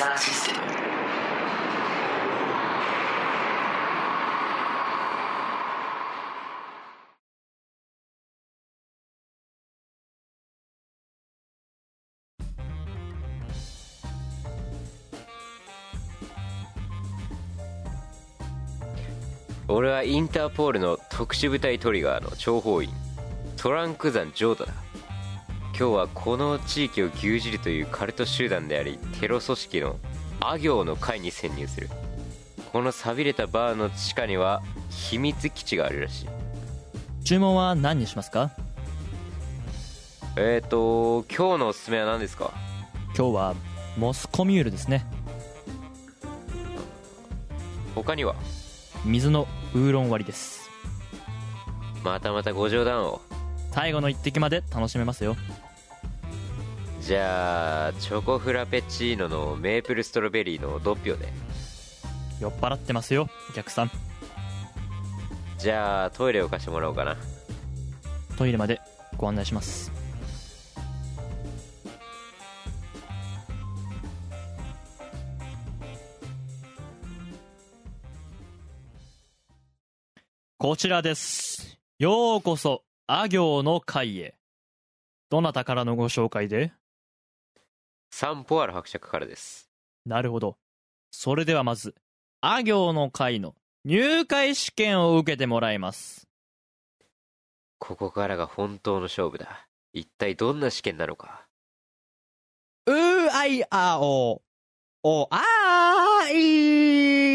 キサーシステム俺はインターポールの特殊部隊トリガーの諜報員トランク山ジョータだ。今日はこの地域を牛耳るというカルト集団でありテロ組織のア行の会に潜入するこの寂れたバーの地下には秘密基地があるらしい注文は何にしますか？えーと今日のおすすめは何ですか？今日はモスコミュールですね。他には？水のウーロン割りです。またまたご冗談を最後の一滴まで楽しめますよ。じゃあチョコフラペチーノのメープルストロベリーのドッピョで酔っ払ってますよ、お客さん。じゃあトイレを貸してもらおうかなトイレまでご案内します。こちらです。ようこそ、あ行の会へ。どなたからのご紹介で？サンポアル伯爵からですなるほど。それではまず、あ行の会の入会試験を受けてもらいます。ここからが本当の勝負だ一体どんな試験なのかうーあいあお。おあーい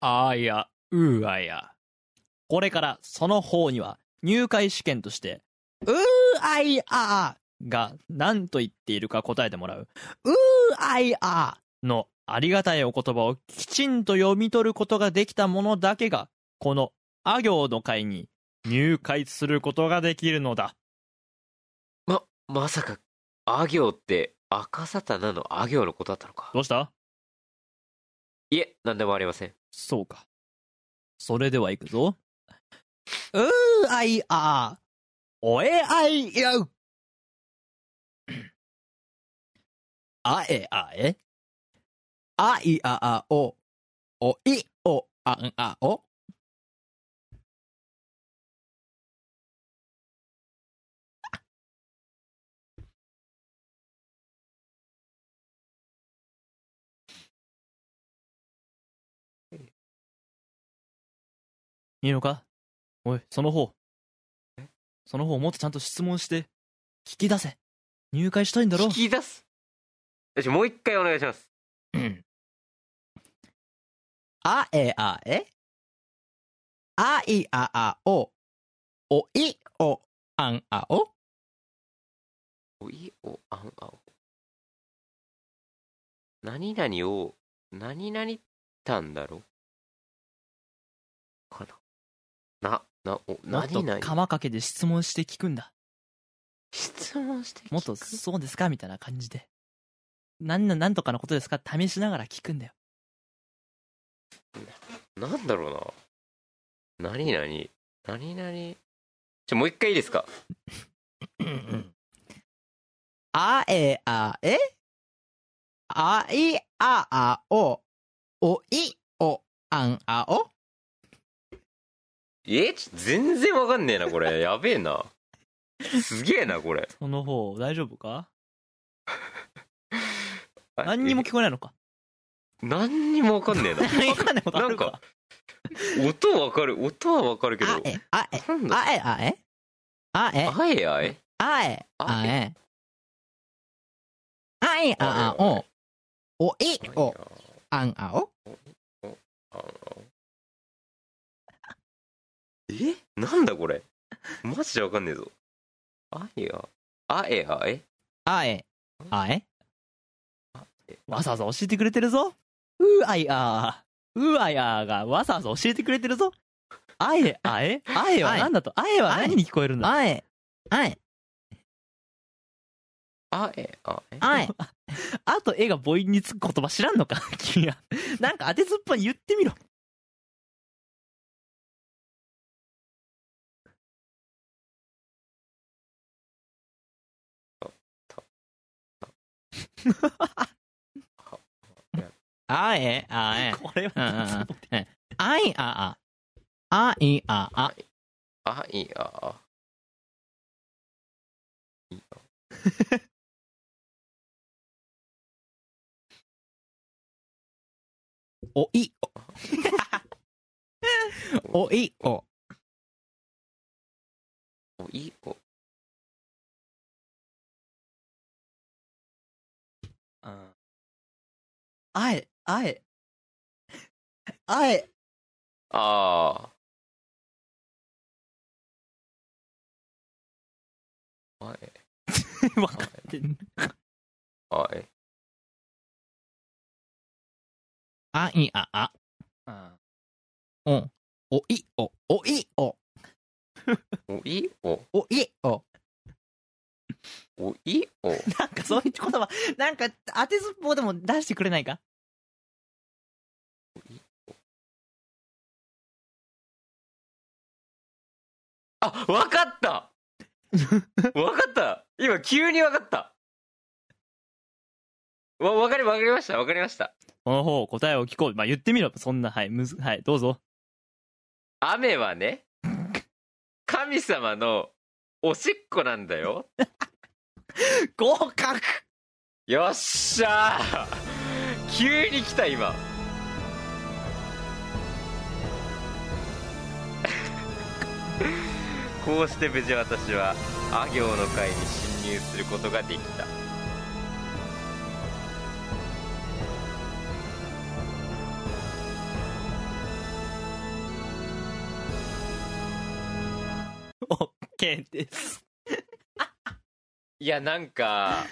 あーや、うーあや。これからその方には入会試験として、うーあいあーが何と言っているか答えてもらう、うーあいあーのありがたいお言葉をきちんと読み取ることができた者だけが、このあ行の会に入会することができるのだ。ままさかあ行って赤サタナのあ行のことだったのかどうした？いえ何でもありませんそうか。それでは行くぞ。うーあいあー。おえあいやう。あえあえ。あいああお。おいおあんあお。いいのか？おい、その方。その方もっとちゃんと質問して、聞き出せ。入会したいんだろ？聞き出す。よしもう一回お願いします。うん。あえあえ？あいああお？おいおあんあお？おいおあんあお。何々を何々たんだろかなななおもっと何々釜かけで質問して聞くんだ。質問して聞く？もっとそうですか？みたいな感じで。なんな、なんとかのことですか？試しながら聞くんだよ。なんだろうな。何々？何々？ちょもう一回いいですか？あえあえ？あいああおおいおあんあお？え全然わかんねえなこれ。やべえな。すげえなこれ。その方、大丈夫か？あ何にも聞こえないのか？え何にもわかんねえな。何かんないことあるか？なんか。音わかる音はわかるけどあえあえなんだ？あえあえ？あえ？あえあえ？あえああえ？あいああおおあんあおえ？なんだこれ？マジでわかんねえぞ。あえああえ？あえ。あえ？あえ？わざわざ教えてくれてるぞ。うあいあー。うあいあーがわざわざ教えてくれてるぞ。あえ、あえ？あえは何だと？あえは何に聞こえるんだ？あえ。あえ。あえあえ？あえ。あと絵が母音につく言葉知らんのか？君は。なんか当てずっぽに言ってみろ。あ えあえ。これはあいああ。あいああ。あいああ。おいお。おいお。おいおあえ、あえ。あえ。あああえ分かってん。あえあいああうん。おいおおいおおいおおいおおいお。なんかそういう言葉、なんか当てずっぽうでも出してくれないか？あわかった！わかった！今急にわかった！わわかりわかりました？わかりました。この方、答えを聞こう。まあ、言ってみろ。そんな、はい、むず、はい、どうぞ。雨はね神様のおしっこなんだよ 合格。よっしゃー。急に来た今。こうして無事私はあ行の会に侵入することができた。オッケーです。いやなんか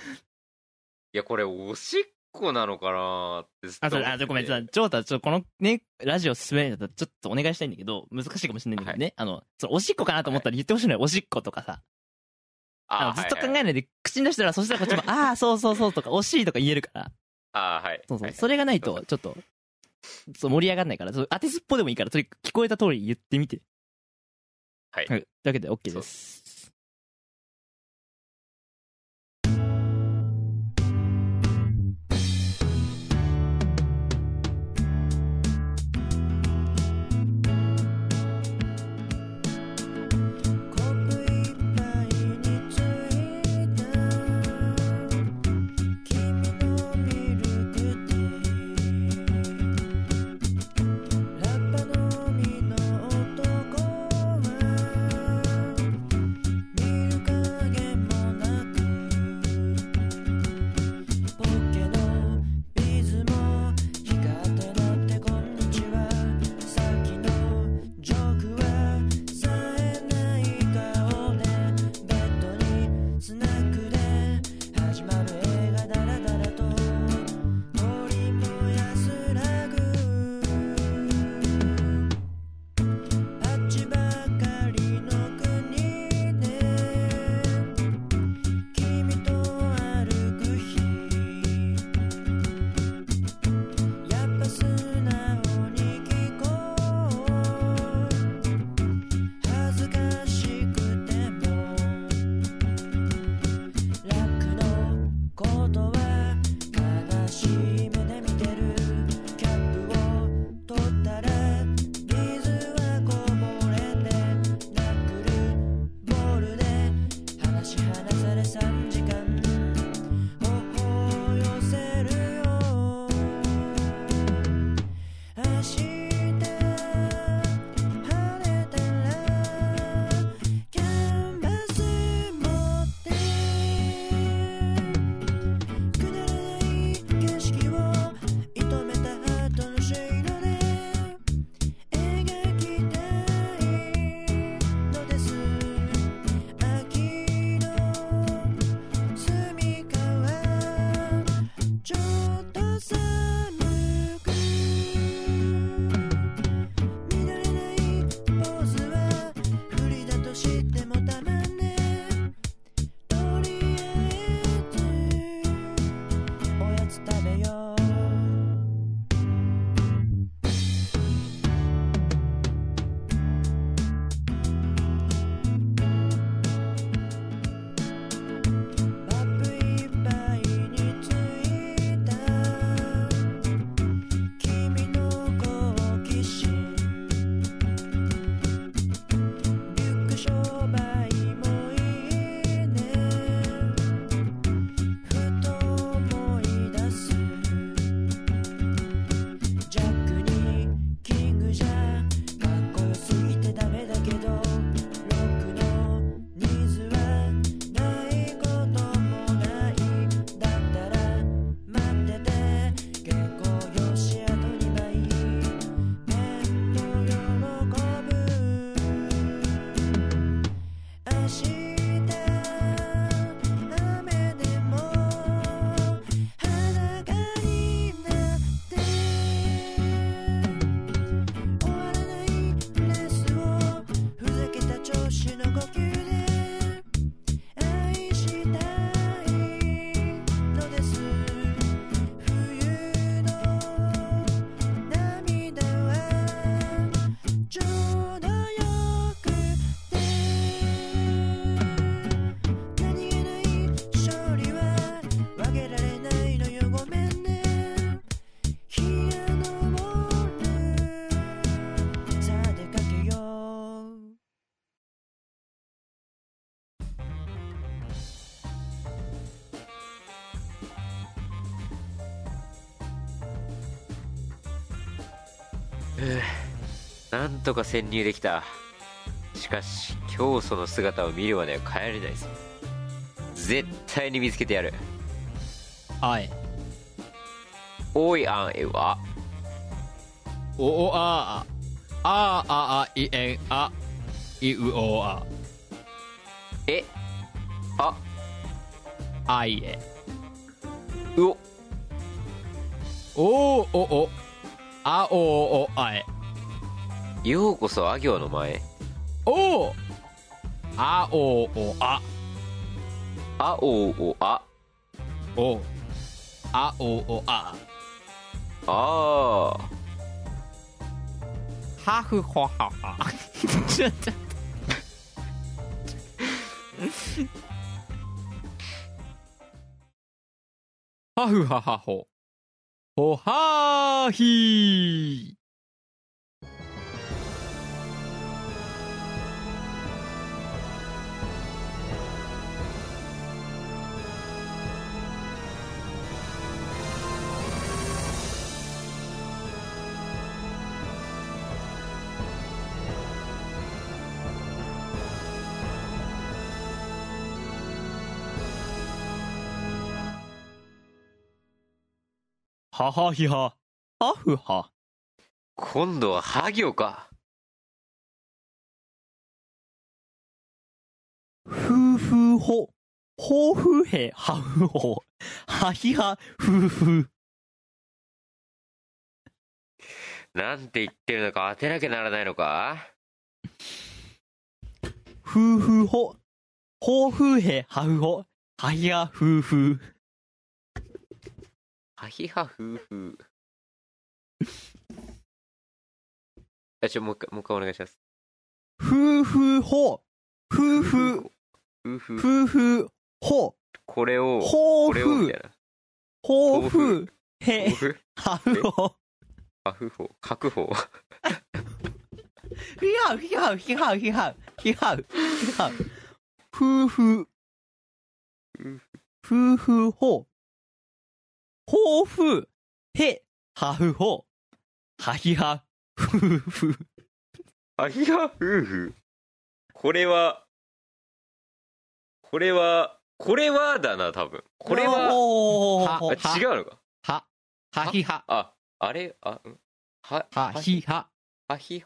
いやこれおしっこなのかなってあ、それ、思ってあ、じゃごめん、じゃあ、ジョータ、ちょ、このね、ラジオ進めるんだったら、ちょっとお願いしたいんだけど、難しいかもしれないんだけどね。あの、そのおしっこかなと思ったら言ってほしいのよ。おしっことかさ。あのずっと考えはいはいないで、口に出したら、そしたらこっちも、ああ、そうそうそうとか、惜しいとか言えるから。あーはいそうそう。はいそれがないと、ちょっと、そう盛り上がんないから、そう当てずっぽでもいいから、それ聞こえた通り言ってみて。はいはい。というわけで、OK です。なんとか潜入できたしかし教祖の姿を見るまでは帰れないぞ絶対に見つけてやるあえ。おいあんえは？おおああ。あああいえんあ。いうおあ。え？あ？あいえ。うおおおお。あおおあえ。ようこそあ行の前おあおおあ。あおうおあおあおおあ。ああはふほはは。ちょっと。はふははほ。ほはーひー。ははひは。はふは。今度はは行かふうふうほ。ほうふうへはふほ。はひはふうふう。なんて言ってるのか当てなきゃならないのか？ふうふうほ。ほうふうへはふほ。はひはふうふう。はひはふうふう あちょもう一回もう一回お願いします。ふうふうほ。ふうふう。ふうふうふうふうほ。これをほうふ。うな。ほうふう。へはふほ。はふほ確保ひはうひはうひはうひはう。ひはうひはう。ふうふうふうふうほほうふうへはふほ。はひはふうふ。うはひはふうふ。うこれはこれはこれはだな多分。これははあ違うのか？は、はひは、ああれ？あん？ははひは、は。ひ？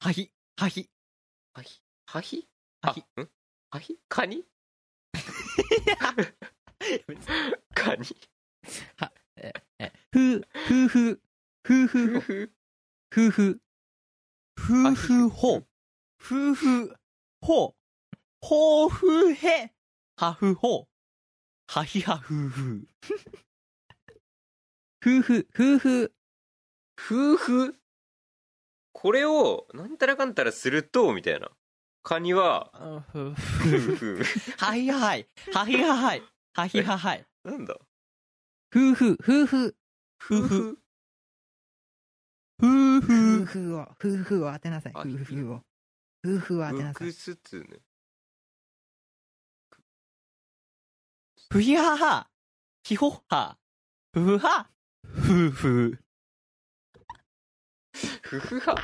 はひはひ。はひはひ？はひ。あん？はひ？カニカニ。は、え、え、ふ、ふふ、ふふ、ふふ、ふふ、ふふほ、ふふ、ほ、ほふへ、はふほ、はひはふふ。ふふ、ふふ。ふふ。これを、なんたらかんたらすると、みたいな。カニは、ふふ。はひはい。はひははい。はひははい。なんだ？ふふ、ふふ。ふふ？ふふ。ふふを、ふふを当てなさい。ふふを。ふふを当てなさい。ふね。ふひはは。ひほは。ふふは。ふふ。ふふは。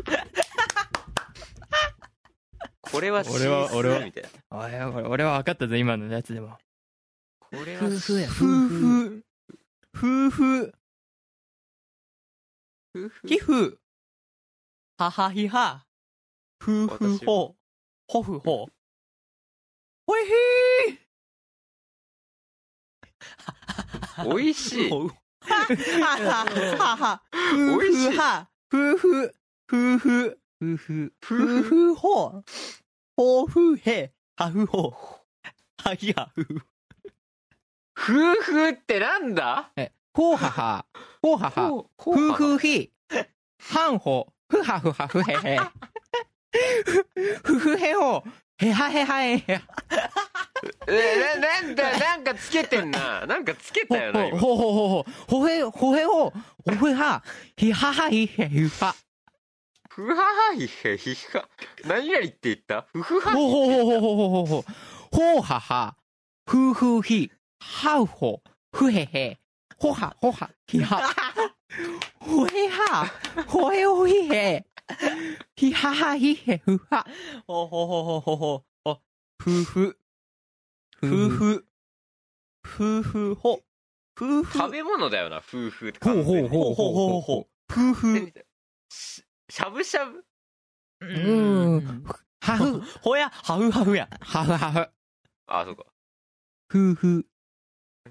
これは俺は俺はみたいな。おい俺俺は分かったぞ今のやつでも。これは夫婦や、夫夫婦。婦夫婦。夫婦？ひふ。ははひは。ふふほほふほほいひおいしい。ほ はははは。ふおいしい。ふは。ふふふふふふふふほほふへ。はふほはひはふ夫婦ってなんだ？え、ほうはは、ほうはは、ふうふうひ、はんほ、ふはふはふへへ。ふふへほ、へはへはへ。へ。えななんだなんかつけてんな。なんかつけたよな今。ほほほほほ、ほへ、ほへほ、ほへは、ひははひへ。ひは。ふははひへひは何々って言った？ふふはほほほほほほほほ、ほうはは、ふうふうひ、はうほ、ふへへ、ほはほは、ひは。は、ほえおひへ。ひははひへふは。ほほほほほほ。あ、ふふ。ふふ。ふふほ。ふふ。食べ物だよな、夫婦って感じ。ほうほうほうほうほうほう。ふふ。ししゃぶしゃぶううん。はふ、ほや、はふはふや。はふはふ。あ、そうか。ふふ。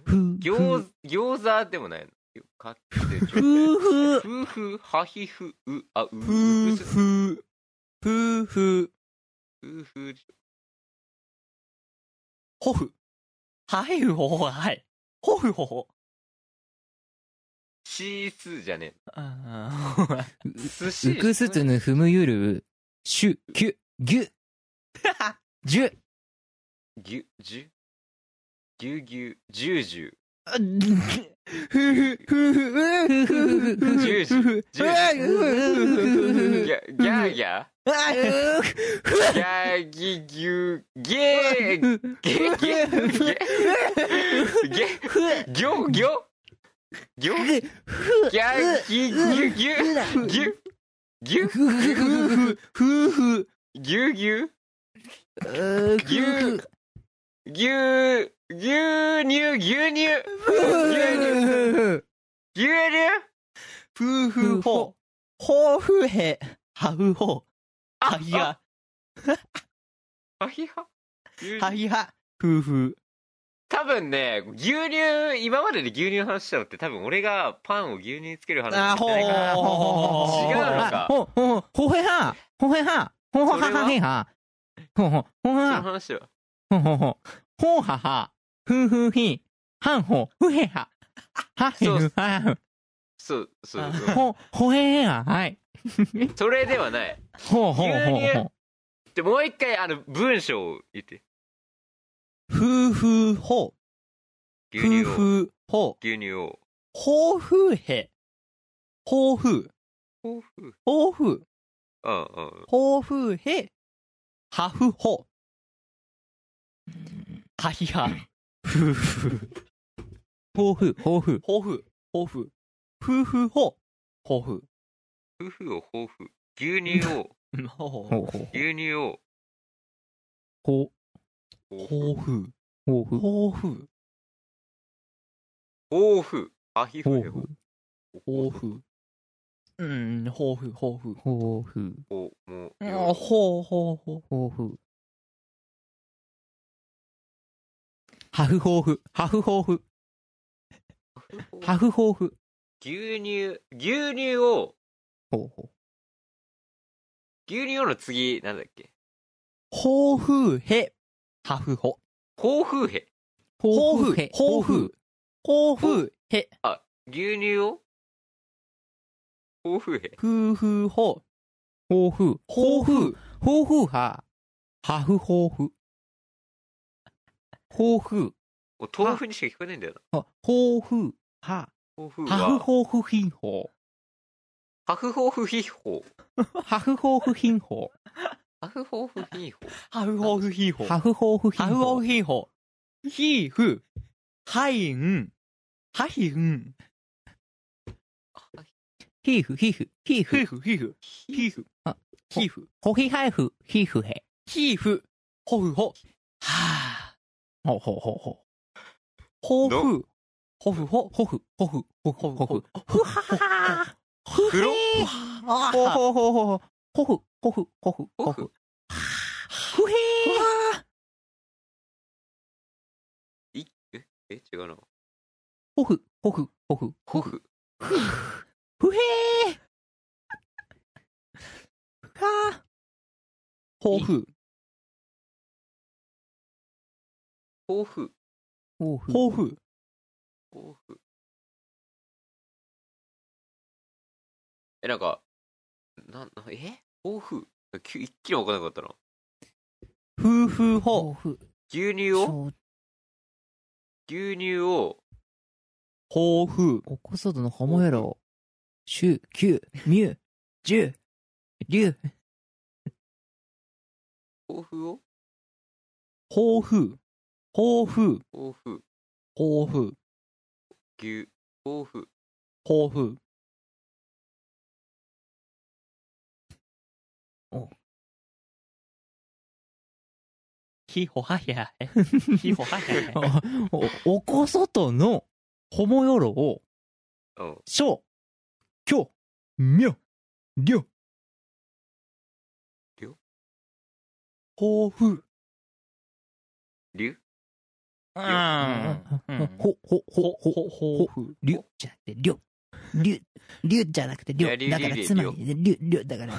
ふ。餃子、餃子でもないの？買ってふふ。夫婦、はひふ、う、あ、う、ふう、ふ。ふふ。夫婦、ほふ。はいふほほはい。ほふほほ。シースじゃねあえ。寿司。うくすつぬふむゆる、しゅ、きゅ、ぎゅ。じゅ。ぎゅ、じゅ、ぎゅうぎゅう、じゅうじゅう。ふふ、ふふ、ふふ、ふふ、じゅうじゅう、じゅうじゅう。ギャーギャーギャーギギュゲーゲゲゲゲギョギョギョギャーギギュギュギュギュふふ、ふふ、ギュギュギュ牛牛乳牛乳牛乳牛乳ふふほ、ほふへ、はふほ、はひは、はひははひは、ふふ。多分ね牛乳今までで牛乳の話したのって多分俺がパンを牛乳につける話あじゃないかなほうほうほうほうほう違うのかほ、ほ、ほへは。ほへは。ほほははへは。ほほ、ほそのは。話はほほほ。ほはは。ふふひ。はんほ。ふへは。はへふはふ。そうそうほ、ほへは。はい。それではないほうほうほう牛乳ほでもう一回あの文章を言ってふふほ、牛乳を。ふふほ、牛乳を。ほふへ、ほふ、ほうふう。ほふ、う。んうん。ほふへ、はふほ。はひは、ふふ、ほふ、ほふ。ほふ、ほふ、ふふほ、ほふ。夫婦を抱負牛乳を。ほほ、ほうほう。牛乳を。ほ、ほふ、ほふ。ほふ、抱負あひふへほ。うん、ほふ、ほふ。ほふ。ほもうあほうほうほ。ハフホーフ。ハフホーフ。ハフホーフ。牛乳牛乳をほうほう。牛乳をの次なんだっけ？ほうふへ、はふほ。抱負へほうふへ、ほうふ。ほうふへ、あ牛乳を？抱負へふふほ。ほうふ。ほうふ。ほうふは。ハフホーフ。ほうふ。もう豆腐にしか聞こえないんだよなほうふ。は。抱負ハフはホーフヒンホハフホーフヒホー。ハフホーフヒンホハフホーフヒホはふほふひほー。。ハフホーフヒンはふほホー。ひほ。ひふ。はいん。はひん。ヒーフ、ヒーフ、ヒーフ。ひふひふ。ひふ。あひふ。ホヒハイフ、ヒーフヘ。ひふ。ほふほ。はぁ。ほうほう？ほうほう。ほふ。ほふほ。ほふ、ほふ、ほふ、ほふ。ふははふ風呂あほほほほほ。ほふ、ほふ、ほふ、ほふ。ふへー。いええ違うなほふ、ほふ、ほふ、ホフふへー。はほふ。ほふ。ほふ。抱負えなんかななえ？抱負き一気に分からなかったなふふほ。ほふ。牛乳を？牛乳を？ほふ。おこそどのホモエロ。シュ、キュ、ミュ、ジュ、リュ。抱負を？ほふ。ほふ。抱負ほふ。牛抱負ほふ。ひほはひゃへ。ひほはひゃへ。お、おこそとの、ほもよろを、うんしょ、きょ、みょ、りょ。りょ抱負。竜うん。ほ、ほ、ほ、ほ、ほ、ほ、ほ、りゅじゃなくて、りょ。りゅ、りゅじゃなくて、りょ。いやりゅだから、つまり、りゅ、りゅ、だから、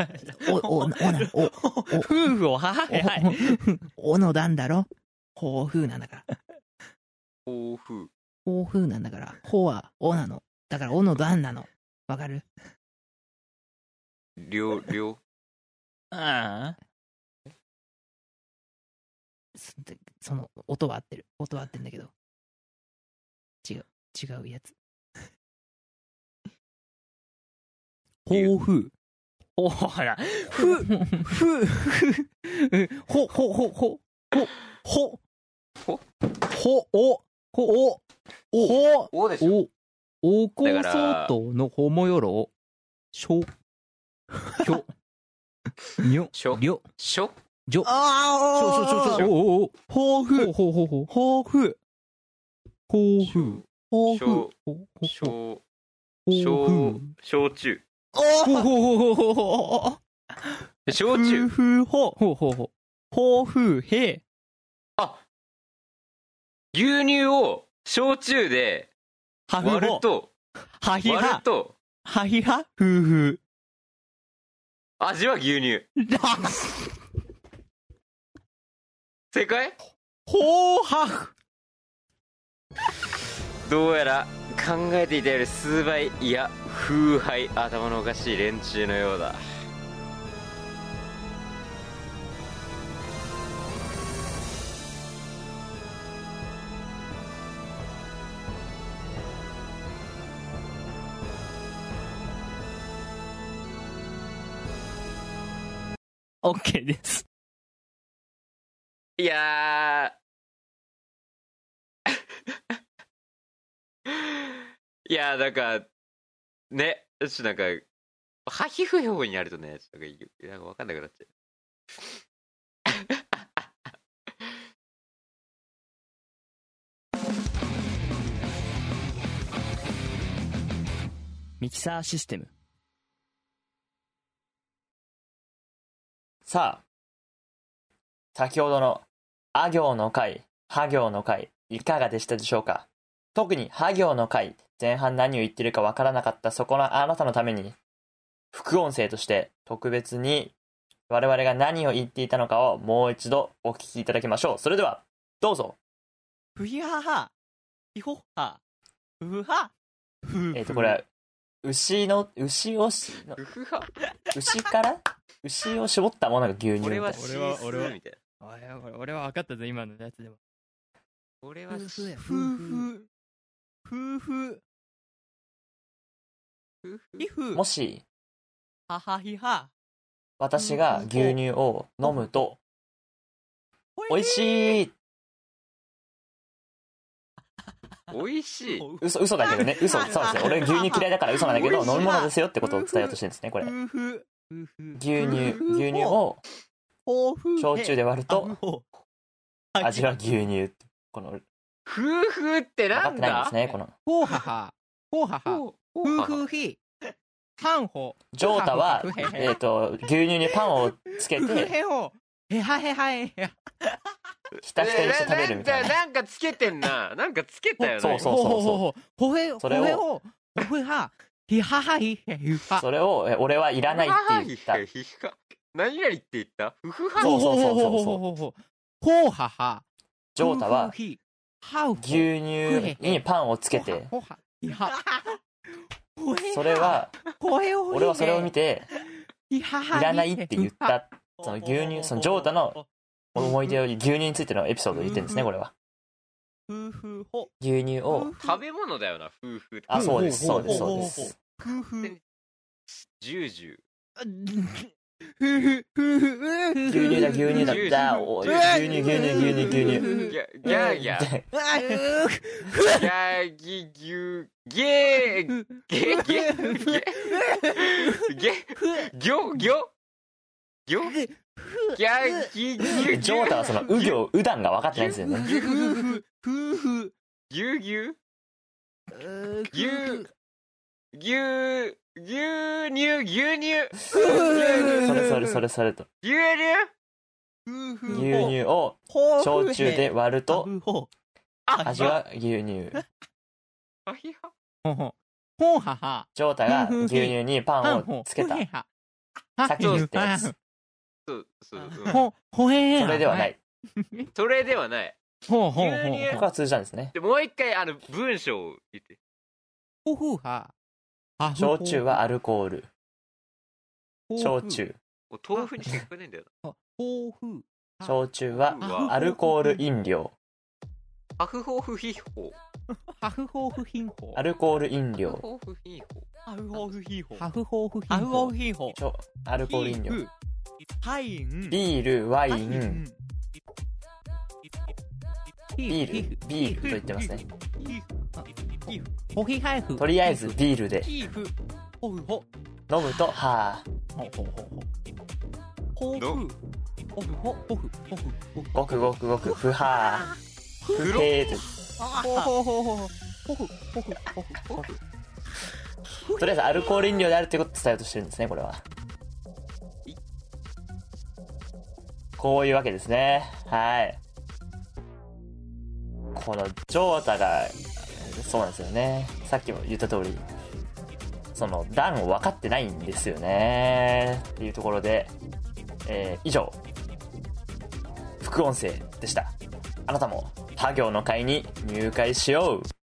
お、お、おな、お、夫婦をははい。お、おの段だろ。ほうふうなんだから。抱負ほうふうなんだから。ほは、おなの。だから、おの段なの。わかる両両うん。そその、音は合ってる。音は合ってるんだけど。違う。違うやつ。竜ほうふう。ほ、ほら。ふ、ふ、ふ、ほ、ほ、ほ、ほ、ほ、ほ、ほほ、お、ほ、お、ほ、おでしょお、おこそとのほもよろを、しょ、きょ、にょ、しょりょ、しょじょ、あしょ、しょ、しょ、しょ、お、お、抱負。ほ、ほ、ほ、ほ、抱負。ほうふ、抱負。しょほ、ほ、しょほしょう焼酎ほ、ほ、ほ、ほ、ほ、ほ、ほ、焼酎夫婦ほ。ほ、ほ、ほ、抱負へ。あ牛乳を焼酎で。割ると割はひはる。とはひは。夫婦。味は牛乳 正解？ほうは。どうやら考えていたより数倍。いや風配。頭のおかしい連中のようだ。オッケーです。いやーいやーなんかねちょっとなんかハヒフ表になるとねちょっとなんかなんか分かんなくなっちゃう ミキサーシステム。さあ、先ほどの、あ行の回、は行の回、いかがでしたでしょうか？特に、は行の回、前半何を言ってるかわからなかったそこのあなたのために、副音声として特別に我々が何を言っていたのかをもう一度お聞きいただきましょう。それでは、どうぞ。ふひはは、ひほは、ふふは、ふえっ、と、これは、牛の、牛をし、牛から？牛を絞ったものが牛乳みたいな俺はシースーみたいなおいおい俺は分かったぞ、今のやつでも。俺は夫婦や、夫夫婦。婦夫婦夫婦ひふもしははひは。私が牛乳を飲むと美味しい。美味 しい。嘘嘘だけどね。嘘。そうですよ。俺牛乳嫌いだから嘘なんだけど飲み物ですよってことを伝えようとしてるんですねこれ。牛乳牛乳を焼酎で割ると味は牛乳ってこの夫婦って分かってないんなんだですねこの。ほうはは。ほうはは。夫婦ひ。パンほ。ジョータはふへへえっと牛乳にパンをつけふふてへほ。へはへはへへ。ひたひたにして食べるみたいな。なんかつけてんな。なんかつけたよね。そうそうほほほほ。ほへ、ほそれを。へほ。ほへは。ひははひへひは。それをえ俺はいらないって言った。ひは何々って言った？夫婦はそうそうそうそうほほほうはは。ジョータは牛乳にパンをつけてそれは俺はそれを見ていらないって言ったその牛乳そのジョータの思い出を牛乳についてのエピソードを言ってるんですねこれは。夫婦ほ牛乳を食べ物だよな夫婦あそうですそうですそうです。夫婦ジュージュー牛乳だ牛乳だ牛乳だお牛乳牛乳牛乳牛乳ギャギャーギャーギャーギギュゲーゲゲゲゲギョギョギョギャギギュジョータはそのう行う段が分かってないんですよねギュ夫婦、夫婦、ギュギュうー牛牛牛乳牛乳。それそれそれそれと牛乳？牛乳を焼酎で割ると味は牛乳。ジョータが牛乳にパンをつけた。た。さっき言ったやつ。そうそうう。んほ、ほへそれではな。い。それではない。ほうほうほう。ここは通じたんですね。でもう一回あの文章を言って。ほふは。あ焼酎はアルコール。焼。酎。豆腐にしか聞こえないんだよほうふ。焼酎ははアルコール飲料。なハフホフヒホハフホーフヒンホアルコール飲料。ハフホフヒホハフホーフヒンホハフホーフヒンホハフホーヒーホちょアルコール飲料。ハイン。ビールワイン。ビビールビールと言ってますねホヒハイフ。とりあえずビールで。飲むとはほうほうほう。ほうホフホフホホフホフホフごくごくごくふはふへーほうほうほうほうほうホフホフホフホフととりあえずアルコール飲料であるってことを伝えよう。としてるんですねこれはこういう。わけですねはいこのジョータがそうなんですよね。さっきも言った通りその段を分かってないんですよね。っていうところで、えー以上。副音声でした。あなたも他行の会に入会しよう。